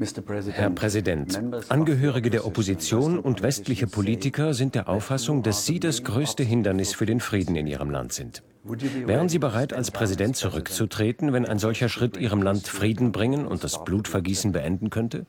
Herr Präsident, Angehörige der Opposition und westliche Politiker sind der Auffassung, dass Sie das größte Hindernis für den Frieden in Ihrem Land sind. Wären Sie bereit, als Präsident zurückzutreten, wenn ein solcher Schritt Ihrem Land Frieden bringen und das Blutvergießen beenden könnte?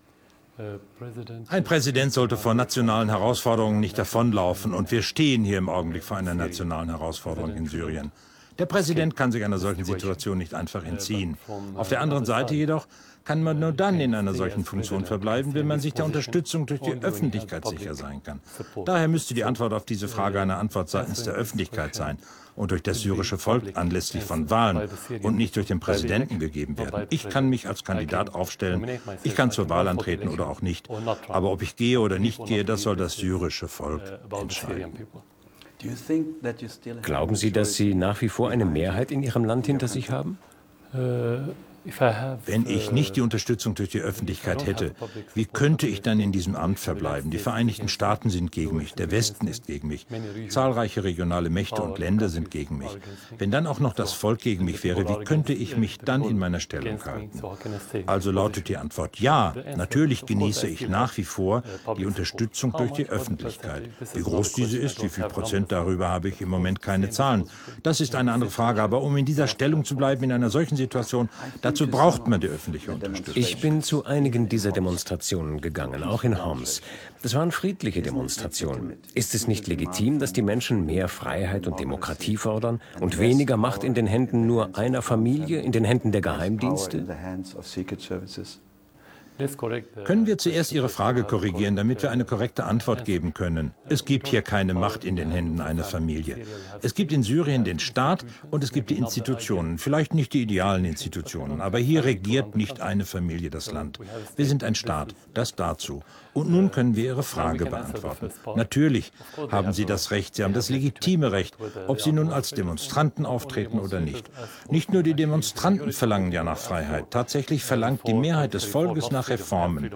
Ein Präsident sollte vor nationalen Herausforderungen nicht davonlaufen, und wir stehen hier im Augenblick vor einer nationalen Herausforderung in Syrien. Der Präsident kann sich einer solchen Situation nicht einfach entziehen. Auf der anderen Seite jedoch kann man nur dann in einer solchen Funktion verbleiben, wenn man sich der Unterstützung durch die Öffentlichkeit sicher sein kann. Daher müsste die Antwort auf diese Frage eine Antwort seitens der Öffentlichkeit sein und durch das syrische Volk anlässlich von Wahlen und nicht durch den Präsidenten gegeben werden. Ich kann mich als Kandidat aufstellen, ich kann zur Wahl antreten oder auch nicht. Aber ob ich gehe oder nicht gehe, das soll das syrische Volk entscheiden. Glauben Sie, dass Sie nach wie vor eine Mehrheit in Ihrem Land hinter sich haben? Wenn ich nicht die Unterstützung durch die Öffentlichkeit hätte, wie könnte ich dann in diesem Amt verbleiben? Die Vereinigten Staaten sind gegen mich, der Westen ist gegen mich, zahlreiche regionale Mächte und Länder sind gegen mich. Wenn dann auch noch das Volk gegen mich wäre, wie könnte ich mich dann in meiner Stellung halten? Also lautet die Antwort ja, natürlich genieße ich nach wie vor die Unterstützung durch die Öffentlichkeit. Wie groß diese ist, wie viel Prozent darüber habe ich im Moment keine Zahlen. Das ist eine andere Frage, aber um in dieser Stellung zu bleiben in einer solchen Situation, Dazu braucht man die öffentliche Unterstützung. Ich bin zu einigen dieser Demonstrationen gegangen, auch in Homs. Das waren friedliche Demonstrationen. Ist es nicht legitim, dass die Menschen mehr Freiheit und Demokratie fordern und weniger Macht in den Händen nur einer Familie, in den Händen der Geheimdienste? Können wir zuerst Ihre Frage korrigieren, damit wir eine korrekte Antwort geben können? Es gibt hier keine Macht in den Händen einer Familie. Es gibt in Syrien den Staat und es gibt die Institutionen. Vielleicht nicht die idealen Institutionen, aber hier regiert nicht eine Familie das Land. Wir sind ein Staat. Das dazu. Und nun können wir Ihre Frage beantworten. Natürlich haben Sie das Recht, Sie haben das legitime Recht, ob Sie nun als Demonstranten auftreten oder nicht. Nicht nur die Demonstranten verlangen ja nach Freiheit. Tatsächlich verlangt die Mehrheit des Volkes nach Reformen,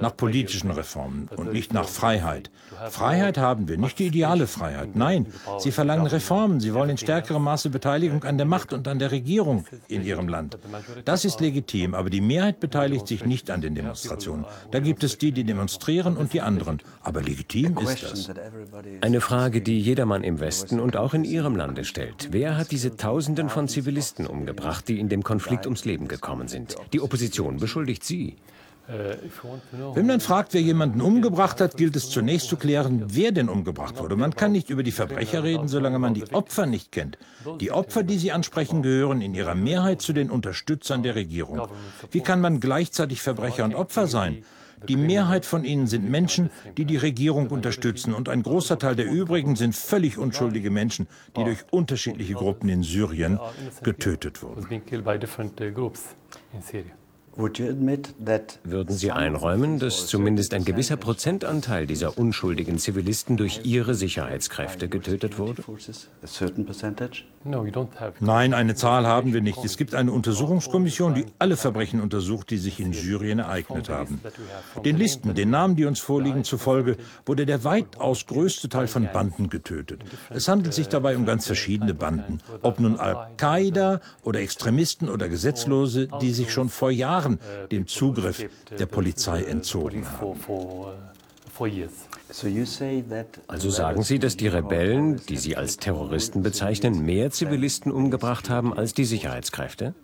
nach politischen Reformen und nicht nach Freiheit. Freiheit haben wir, nicht die ideale Freiheit. Nein, Sie verlangen Reformen. Sie wollen in stärkerem Maße Beteiligung an der Macht und an der Regierung in Ihrem Land. Das ist legitim, aber die Mehrheit beteiligt sich nicht an den Demonstrationen. Da gibt es die, die demonstrieren und die anderen. Aber legitim ist das. Eine Frage, die jedermann im Westen und auch in Ihrem Lande stellt. Wer hat diese Tausenden von Zivilisten umgebracht, die in dem Konflikt ums Leben gekommen sind? Die Opposition beschuldigt Sie. Wenn man fragt, wer jemanden umgebracht hat, gilt es zunächst zu klären, wer denn umgebracht wurde. Man kann nicht über die Verbrecher reden, solange man die Opfer nicht kennt. Die Opfer, die Sie ansprechen, gehören in ihrer Mehrheit zu den Unterstützern der Regierung. Wie kann man gleichzeitig Verbrecher und Opfer sein? Die Mehrheit von ihnen sind Menschen, die die Regierung unterstützen, und ein großer Teil der übrigen sind völlig unschuldige Menschen, die durch unterschiedliche Gruppen in Syrien getötet wurden. Würden Sie einräumen, dass zumindest ein gewisser Prozentanteil dieser unschuldigen Zivilisten durch Ihre Sicherheitskräfte getötet wurde? Nein, eine Zahl haben wir nicht. Es gibt eine Untersuchungskommission, die alle Verbrechen untersucht, die sich in Syrien ereignet haben. Den Listen, den Namen, die uns vorliegen, zufolge wurde der weitaus größte Teil von Banden getötet. Es handelt sich dabei um ganz verschiedene Banden, ob nun Al-Qaida oder Extremisten oder Gesetzlose, die sich schon vor Jahren Jahren dem Zugriff der Polizei entzogen haben. Also sagen Sie, dass die Rebellen, die Sie als Terroristen bezeichnen, mehr Zivilisten umgebracht haben als die Sicherheitskräfte?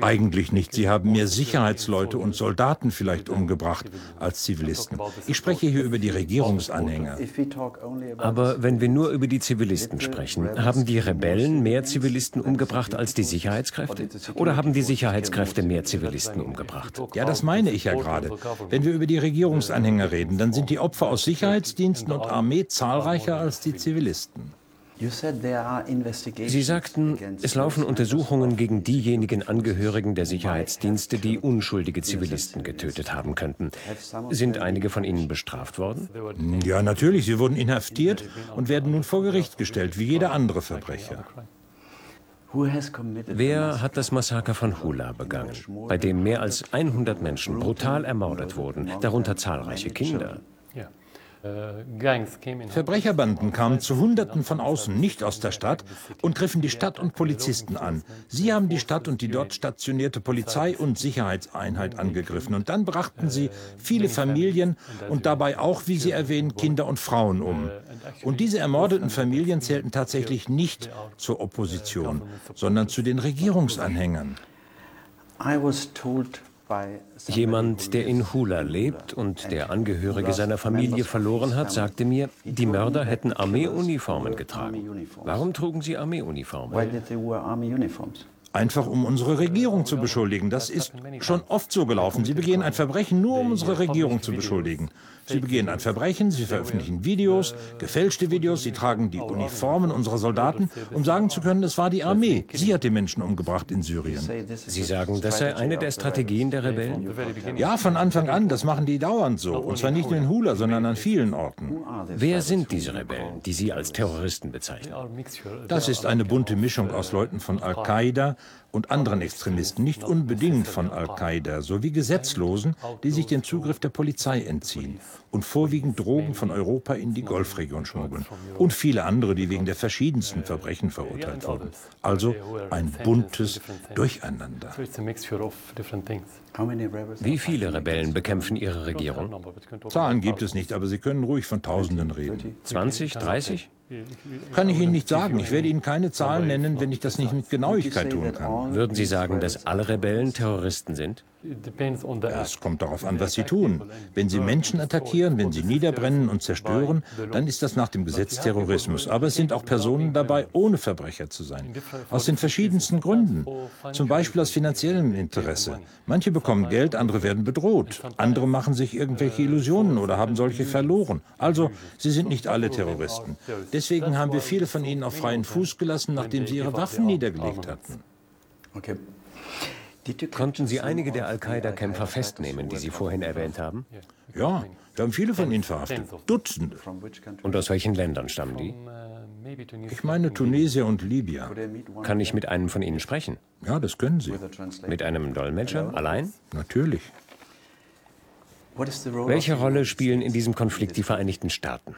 Eigentlich nicht. Sie haben mehr Sicherheitsleute und Soldaten vielleicht umgebracht als Zivilisten. Ich spreche hier über die Regierungsanhänger. Aber wenn wir nur über die Zivilisten sprechen, haben die Rebellen mehr Zivilisten umgebracht als die Sicherheitskräfte? Oder haben die Sicherheitskräfte mehr Zivilisten umgebracht? Ja, das meine ich ja gerade. Wenn wir über die Regierungsanhänger reden, dann sind die Opfer aus Sicherheitsdiensten und Armee zahlreicher als die Zivilisten. Sie sagten, es laufen Untersuchungen gegen diejenigen Angehörigen der Sicherheitsdienste, die unschuldige Zivilisten getötet haben könnten. Sind einige von ihnen bestraft worden? Ja, natürlich. Sie wurden inhaftiert und werden nun vor Gericht gestellt, wie jeder andere Verbrecher. Wer hat das Massaker von Hula begangen, bei dem mehr als 100 Menschen brutal ermordet wurden, darunter zahlreiche Kinder? Verbrecherbanden kamen zu Hunderten von außen, nicht aus der Stadt, und griffen die Stadt und Polizisten an. Sie haben die Stadt und die dort stationierte Polizei und Sicherheitseinheit angegriffen. Und dann brachten sie viele Familien und dabei auch, wie Sie erwähnen, Kinder und Frauen um. Und diese ermordeten Familien zählten tatsächlich nicht zur Opposition, sondern zu den Regierungsanhängern. I was told Jemand, der in Hula lebt und der Angehörige seiner Familie verloren hat, sagte mir, die Mörder hätten Armeeuniformen getragen. Warum trugen sie Armeeuniformen? Einfach um unsere Regierung zu beschuldigen. Das ist schon oft so gelaufen. Sie begehen ein Verbrechen nur, um unsere Regierung zu beschuldigen. Sie begehen ein Verbrechen, sie veröffentlichen Videos, gefälschte Videos, sie tragen die Uniformen unserer Soldaten, um sagen zu können, es war die Armee. Sie hat die Menschen umgebracht in Syrien. Sie sagen, das sei eine der Strategien der Rebellen? Ja, von Anfang an. Das machen die dauernd so. Und zwar nicht nur in Hula, sondern an vielen Orten. Wer sind diese Rebellen, die Sie als Terroristen bezeichnen? Das ist eine bunte Mischung aus Leuten von Al-Qaida und anderen Extremisten, nicht unbedingt von Al-Qaida, sowie Gesetzlosen, die sich den Zugriff der Polizei entziehen und vorwiegend Drogen von Europa in die Golfregion schmuggeln und viele andere, die wegen der verschiedensten Verbrechen verurteilt wurden. Also ein buntes Durcheinander. Wie viele Rebellen bekämpfen Ihre Regierung? Zahlen gibt es nicht, aber Sie können ruhig von Tausenden reden. 20, 30? Kann ich Ihnen nicht sagen. Ich werde Ihnen keine Zahlen nennen, wenn ich das nicht mit Genauigkeit tun kann. Würden Sie sagen, dass alle Rebellen Terroristen sind? Es kommt darauf an, was sie tun. Wenn sie Menschen attackieren, wenn sie niederbrennen und zerstören, dann ist das nach dem Gesetz Terrorismus. Aber es sind auch Personen dabei, ohne Verbrecher zu sein. Aus den verschiedensten Gründen. Zum Beispiel aus finanziellem Interesse. Manche bekommen Geld, andere werden bedroht. Andere machen sich irgendwelche Illusionen oder haben solche verloren. Also, sie sind nicht alle Terroristen. Deswegen haben wir viele von ihnen auf freien Fuß gelassen, nachdem sie ihre Waffen niedergelegt hatten. Konnten Sie einige der Al-Qaida-Kämpfer festnehmen, die Sie vorhin erwähnt haben? Ja, wir haben viele von ihnen verhaftet. Dutzende. Und aus welchen Ländern stammen die? Ich meine Tunesier und Libyer. Kann ich mit einem von ihnen sprechen? Ja, das können Sie. Mit einem Dolmetscher? Allein? Natürlich. Welche Rolle spielen in diesem Konflikt die Vereinigten Staaten?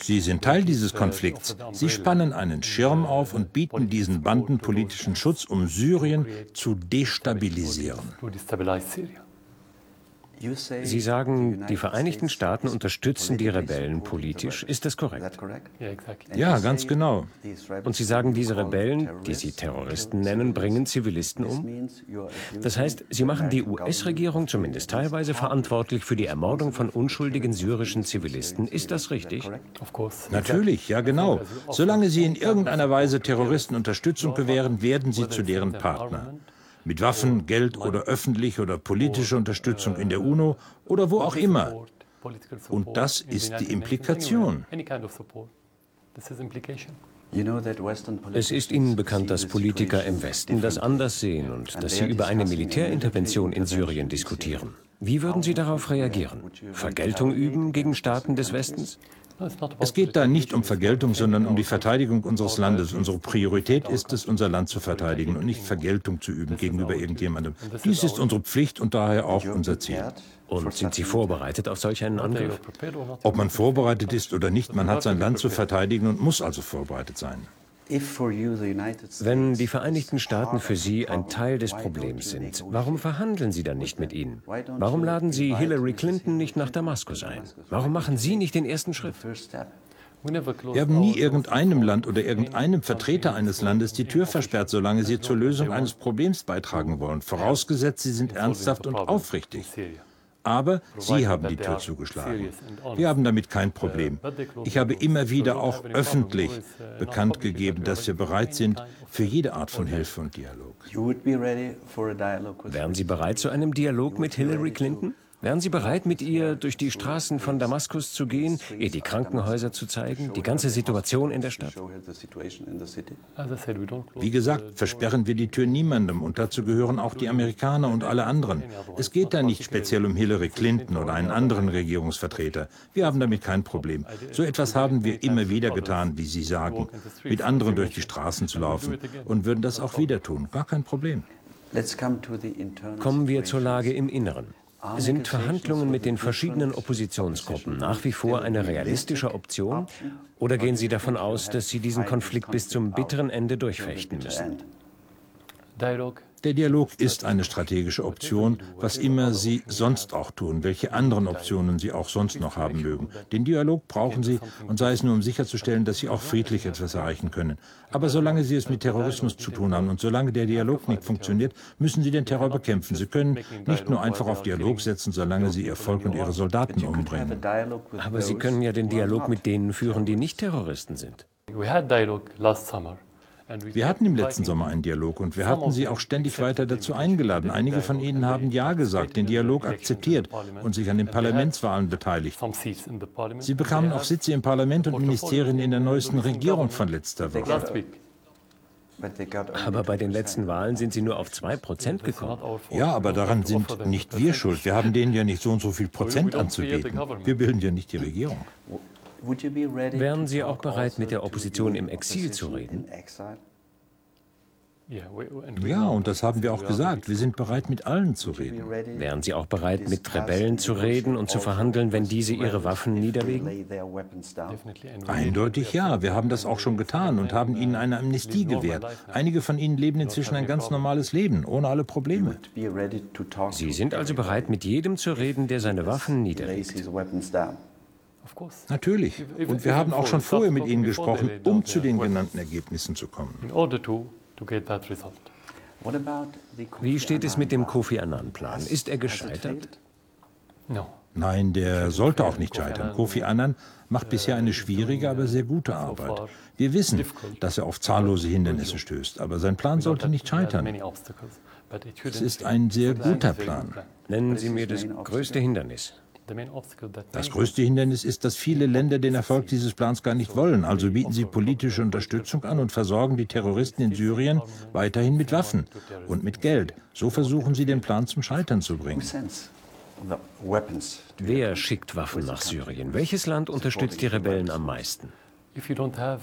Sie sind Teil dieses Konflikts. Sie spannen einen Schirm auf und bieten diesen Banden politischen Schutz, um Syrien zu destabilisieren. Sie sagen, die Vereinigten Staaten unterstützen die Rebellen politisch. Ist das korrekt? Ja, ganz genau. Und Sie sagen, diese Rebellen, die Sie Terroristen nennen, bringen Zivilisten um? Das heißt, Sie machen die US-Regierung zumindest teilweise verantwortlich für die Ermordung von unschuldigen syrischen Zivilisten. Ist das richtig? Natürlich, ja genau. Solange Sie in irgendeiner Weise Terroristen Unterstützung gewähren, werden Sie zu deren Partner mit Waffen, Geld oder öffentliche oder politische Unterstützung in der UNO oder wo auch immer. Und das ist die Implikation. Es ist Ihnen bekannt, dass Politiker im Westen das anders sehen und dass sie über eine Militärintervention in Syrien diskutieren. Wie würden Sie darauf reagieren? Vergeltung üben gegen Staaten des Westens? Es geht da nicht um Vergeltung, sondern um die Verteidigung unseres Landes. Unsere Priorität ist es, unser Land zu verteidigen und nicht Vergeltung zu üben gegenüber irgendjemandem. Dies ist unsere Pflicht und daher auch unser Ziel. Und sind Sie vorbereitet auf solch einen Angriff? Ob man vorbereitet ist oder nicht, man hat sein Land zu verteidigen und muss also vorbereitet sein. Wenn die Vereinigten Staaten für Sie ein Teil des Problems sind, warum verhandeln Sie dann nicht mit ihnen? Warum laden Sie Hillary Clinton nicht nach Damaskus ein? Warum machen Sie nicht den ersten Schritt? Wir haben nie irgendeinem Land oder irgendeinem Vertreter eines Landes die Tür versperrt, solange sie zur Lösung eines Problems beitragen wollen, vorausgesetzt sie sind ernsthaft und aufrichtig. Aber Sie haben die Tür zugeschlagen. Wir haben damit kein Problem. Ich habe immer wieder auch öffentlich bekannt gegeben, dass wir bereit sind für jede Art von Hilfe und Dialog. Wären Sie bereit zu einem Dialog mit Hillary Clinton? Wären Sie bereit, mit ihr durch die Straßen von Damaskus zu gehen, ihr die Krankenhäuser zu zeigen, die ganze Situation in der Stadt? Wie gesagt, versperren wir die Tür niemandem und dazu gehören auch die Amerikaner und alle anderen. Es geht da nicht speziell um Hillary Clinton oder einen anderen Regierungsvertreter. Wir haben damit kein Problem. So etwas haben wir immer wieder getan, wie Sie sagen, mit anderen durch die Straßen zu laufen und würden das auch wieder tun. Gar kein Problem. Kommen wir zur Lage im Inneren. Sind Verhandlungen mit den verschiedenen Oppositionsgruppen nach wie vor eine realistische Option? Oder gehen Sie davon aus, dass Sie diesen Konflikt bis zum bitteren Ende durchfechten müssen? Der Dialog ist eine strategische Option, was immer Sie sonst auch tun, welche anderen Optionen Sie auch sonst noch haben mögen. Den Dialog brauchen Sie, und sei es nur, um sicherzustellen, dass Sie auch friedlich etwas erreichen können. Aber solange Sie es mit Terrorismus zu tun haben und solange der Dialog nicht funktioniert, müssen Sie den Terror bekämpfen. Sie können nicht nur einfach auf Dialog setzen, solange Sie Ihr Volk und Ihre Soldaten umbringen. Aber Sie können ja den Dialog mit denen führen, die nicht Terroristen sind. We had dialogue last summer. Wir hatten im letzten Sommer einen Dialog und wir hatten Sie auch ständig weiter dazu eingeladen. Einige von Ihnen haben Ja gesagt, den Dialog akzeptiert und sich an den Parlamentswahlen beteiligt. Sie bekamen auch Sitze im Parlament und Ministerien in der neuesten Regierung von letzter Woche. Aber bei den letzten Wahlen sind Sie nur auf 2% gekommen. Ja, aber daran sind nicht wir schuld. Wir haben denen ja nicht so und so viel Prozent anzubieten. Wir bilden ja nicht die Regierung. Wären Sie auch bereit, mit der Opposition im Exil zu reden? Ja, und das haben wir auch gesagt. Wir sind bereit, mit allen zu reden. Wären Sie auch bereit, mit Rebellen zu reden und zu verhandeln, wenn diese ihre Waffen niederlegen? Eindeutig ja. Wir haben das auch schon getan und haben ihnen eine Amnestie gewährt. Einige von ihnen leben inzwischen ein ganz normales Leben, ohne alle Probleme. Sie sind also bereit, mit jedem zu reden, der seine Waffen niederlegt. Natürlich. Und wir haben auch schon vorher mit Ihnen gesprochen, um zu den genannten Ergebnissen zu kommen. Wie steht es mit dem Kofi Annan-Plan? Ist er gescheitert? Nein, der sollte auch nicht scheitern. Kofi Annan macht bisher eine schwierige, aber sehr gute Arbeit. Wir wissen, dass er auf zahllose Hindernisse stößt, aber sein Plan sollte nicht scheitern. Es ist ein sehr guter Plan. Nennen Sie mir das größte Hindernis. Das größte Hindernis ist, dass viele Länder den Erfolg dieses Plans gar nicht wollen. Also bieten sie politische Unterstützung an und versorgen die Terroristen in Syrien weiterhin mit Waffen und mit Geld. So versuchen sie, den Plan zum Scheitern zu bringen. Wer schickt Waffen nach Syrien? Welches Land unterstützt die Rebellen am meisten?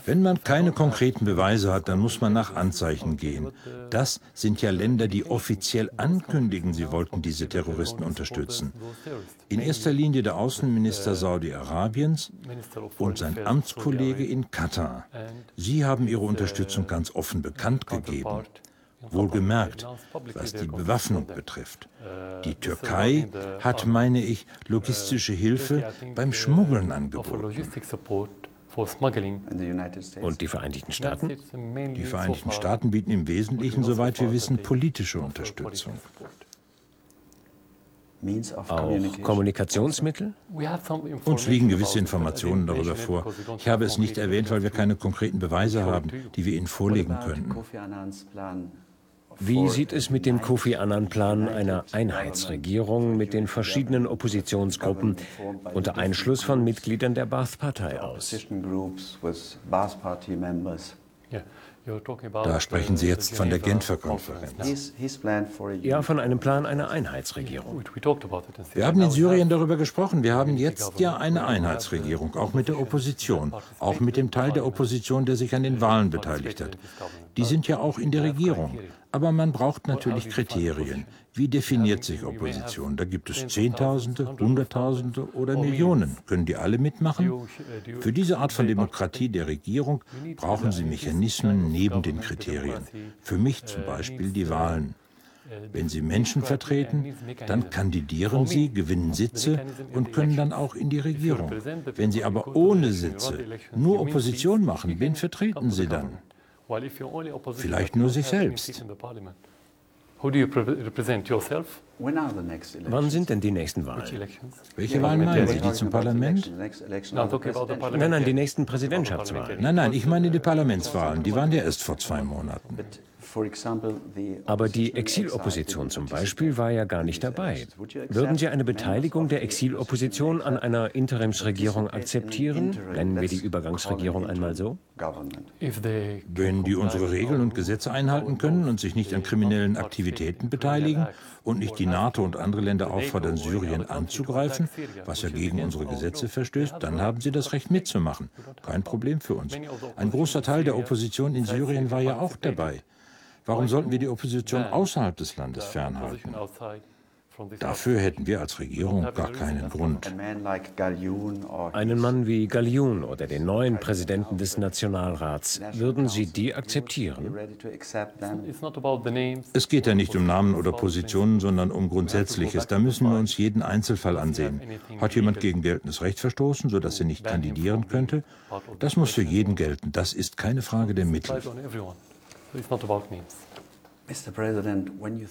Wenn man keine konkreten Beweise hat, dann muss man nach Anzeichen gehen. Das sind ja Länder, die offiziell ankündigen, sie wollten diese Terroristen unterstützen. In erster Linie der Außenminister Saudi-Arabiens und sein Amtskollege in Katar. Sie haben ihre Unterstützung ganz offen bekannt gegeben. Wohlgemerkt, was die Bewaffnung betrifft. Die Türkei hat, meine ich, logistische Hilfe beim Schmuggeln angeboten. Und die Vereinigten Staaten? Die Vereinigten Staaten bieten im Wesentlichen, soweit wir wissen, politische Unterstützung. Auch Kommunikationsmittel? Uns liegen gewisse Informationen darüber vor. Ich habe es nicht erwähnt, weil wir keine konkreten Beweise haben, die wir Ihnen vorlegen könnten. Wie sieht es mit dem Kofi Annan-Plan einer Einheitsregierung mit den verschiedenen Oppositionsgruppen unter Einschluss von Mitgliedern der Baath-Partei aus? Da sprechen Sie jetzt von der Genfer Konferenz. Ja, von einem Plan einer Einheitsregierung. Wir haben in Syrien darüber gesprochen. Wir haben jetzt ja eine Einheitsregierung, auch mit der Opposition, auch mit dem Teil der Opposition, der sich an den Wahlen beteiligt hat. Die sind ja auch in der Regierung. Aber man braucht natürlich Kriterien. Wie definiert sich Opposition? Da gibt es Zehntausende, Hunderttausende oder Millionen. Können die alle mitmachen? Für diese Art von Demokratie der Regierung brauchen Sie Mechanismen neben den Kriterien. Für mich zum Beispiel die Wahlen. Wenn Sie Menschen vertreten, dann kandidieren Sie, gewinnen Sitze und können dann auch in die Regierung. Wenn Sie aber ohne Sitze nur Opposition machen, wen vertreten Sie dann? Vielleicht nur sich selbst. Wann sind denn die nächsten Wahlen? Welche Wahlen meinen Sie? Die zum Parlament? Nein, nein, die nächsten Präsidentschaftswahlen. Nein, nein, ich meine die Parlamentswahlen. Die waren ja erst vor zwei Monaten. Aber die Exilopposition zum Beispiel war ja gar nicht dabei. Würden Sie eine Beteiligung der Exilopposition an einer Interimsregierung akzeptieren? Nennen wir die Übergangsregierung einmal so? Wenn die unsere Regeln und Gesetze einhalten können und sich nicht an kriminellen Aktivitäten beteiligen und nicht die NATO und andere Länder auffordern, Syrien anzugreifen, was ja gegen unsere Gesetze verstößt, dann haben sie das Recht mitzumachen. Kein Problem für uns. Ein großer Teil der Opposition in Syrien war ja auch dabei. Warum sollten wir die Opposition außerhalb des Landes fernhalten? Dafür hätten wir als Regierung gar keinen Grund. Einen Mann wie Gallion oder den neuen Präsidenten des Nationalrats, würden Sie die akzeptieren? Es geht ja nicht um Namen oder Positionen, sondern um Grundsätzliches. Da müssen wir uns jeden Einzelfall ansehen. Hat jemand gegen geltendes Recht verstoßen, sodass er nicht kandidieren könnte? Das muss für jeden gelten. Das ist keine Frage der Mittel.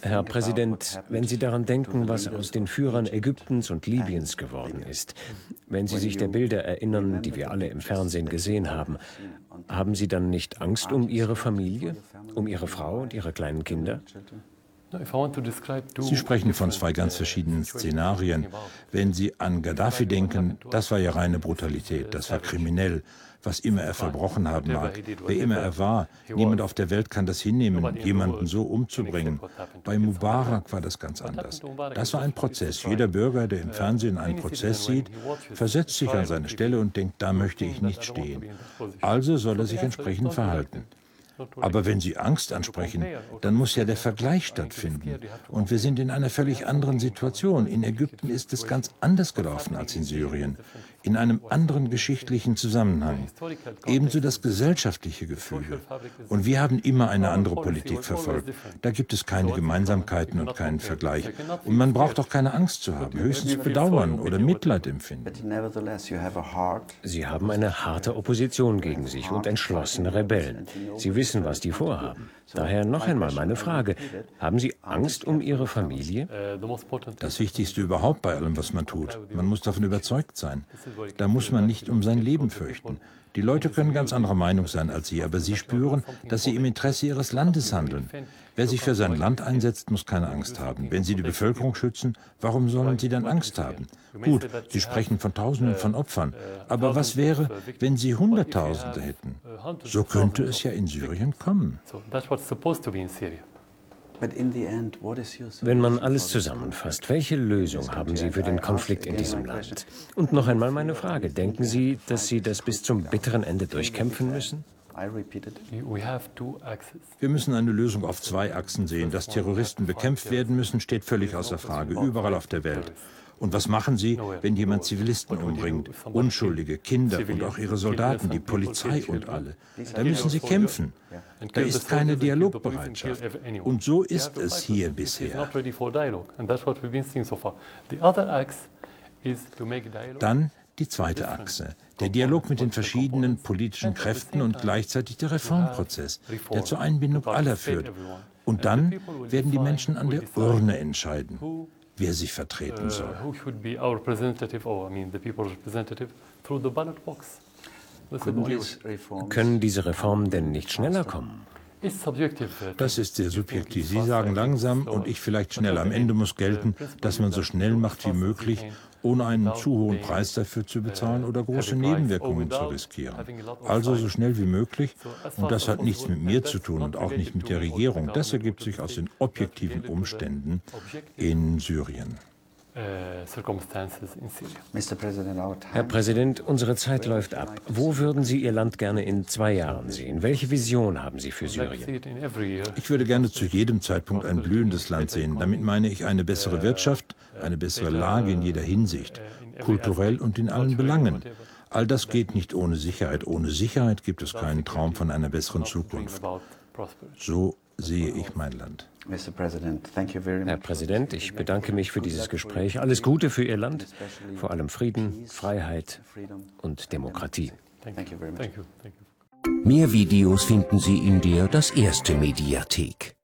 Herr Präsident, wenn Sie daran denken, was aus den Führern Ägyptens und Libyens geworden ist, wenn Sie sich der Bilder erinnern, die wir alle im Fernsehen gesehen haben, haben Sie dann nicht Angst um Ihre Familie, um Ihre Frau und Ihre kleinen Kinder? Sie sprechen von zwei ganz verschiedenen Szenarien. Wenn Sie an Gaddafi denken, das war ja reine Brutalität, das war kriminell, was immer er verbrochen haben mag, wer immer er war. Niemand auf der Welt kann das hinnehmen, jemanden so umzubringen. Bei Mubarak war das ganz anders. Das war ein Prozess. Jeder Bürger, der im Fernsehen einen Prozess sieht, versetzt sich an seine Stelle und denkt, da möchte ich nicht stehen. Also soll er sich entsprechend verhalten. Aber wenn Sie Angst ansprechen, dann muss ja der Vergleich stattfinden. Und wir sind in einer völlig anderen Situation. In Ägypten ist es ganz anders gelaufen als in Syrien, in einem anderen geschichtlichen Zusammenhang. Ebenso das gesellschaftliche Gefühl. Und wir haben immer eine andere Politik verfolgt. Da gibt es keine Gemeinsamkeiten und keinen Vergleich. Und man braucht auch keine Angst zu haben, höchstens bedauern oder Mitleid empfinden. Sie haben eine harte Opposition gegen sich und entschlossene Rebellen. Sie wissen, wissen, was die vorhaben. Daher noch einmal meine Frage. Haben Sie Angst um Ihre Familie? Das Wichtigste überhaupt bei allem, was man tut. Man muss davon überzeugt sein. Da muss man nicht um sein Leben fürchten. Die Leute können ganz anderer Meinung sein als Sie, aber sie spüren, dass sie im Interesse ihres Landes handeln. Wer sich für sein Land einsetzt, muss keine Angst haben. Wenn Sie die Bevölkerung schützen, warum sollen Sie dann Angst haben? Gut, Sie sprechen von Tausenden von Opfern. Aber was wäre, wenn Sie Hunderttausende hätten? So könnte es ja in Syrien kommen. Wenn man alles zusammenfasst, welche Lösung haben Sie für den Konflikt in diesem Land? Und noch einmal meine Frage. Denken Sie, dass Sie das bis zum bitteren Ende durchkämpfen müssen? Wir müssen eine Lösung auf zwei Achsen sehen. Dass Terroristen bekämpft werden müssen, steht völlig außer Frage, überall auf der Welt. Und was machen Sie, wenn jemand Zivilisten umbringt, Unschuldige, Kinder und auch ihre Soldaten, die Polizei und alle? Da müssen Sie kämpfen. Da ist keine Dialogbereitschaft. Und so ist es hier bisher. Dann die zweite Achse, der Dialog mit den verschiedenen politischen Kräften und gleichzeitig der Reformprozess, der zur Einbindung aller führt. Und dann werden die Menschen an der Urne entscheiden, wer sie vertreten soll. Können diese Reformen denn nicht schneller kommen? Das ist sehr subjektiv. Sie sagen langsam und ich vielleicht schnell. Am Ende muss gelten, dass man so schnell macht wie möglich, ohne einen zu hohen Preis dafür zu bezahlen oder große Nebenwirkungen zu riskieren. Also so schnell wie möglich. Und das hat nichts mit mir zu tun und auch nicht mit der Regierung. Das ergibt sich aus den objektiven Umständen in Syrien. Äh, Herr Präsident, unsere Zeit läuft ab. Wo würden Sie Ihr Land gerne in zwei Jahren sehen? Welche Vision haben Sie für Syrien? Ich würde gerne zu jedem Zeitpunkt ein blühendes Land sehen. Damit meine ich eine bessere Wirtschaft, eine bessere Lage in jeder Hinsicht, kulturell und in allen Belangen. All das geht nicht ohne Sicherheit. Ohne Sicherheit gibt es keinen Traum von einer besseren Zukunft. So sehe ich mein Land. Herr Präsident, ich bedanke mich für dieses Gespräch. Alles Gute für Ihr Land, vor allem Frieden, Freiheit und Demokratie. Mehr Videos finden Sie in der Das Erste Mediathek.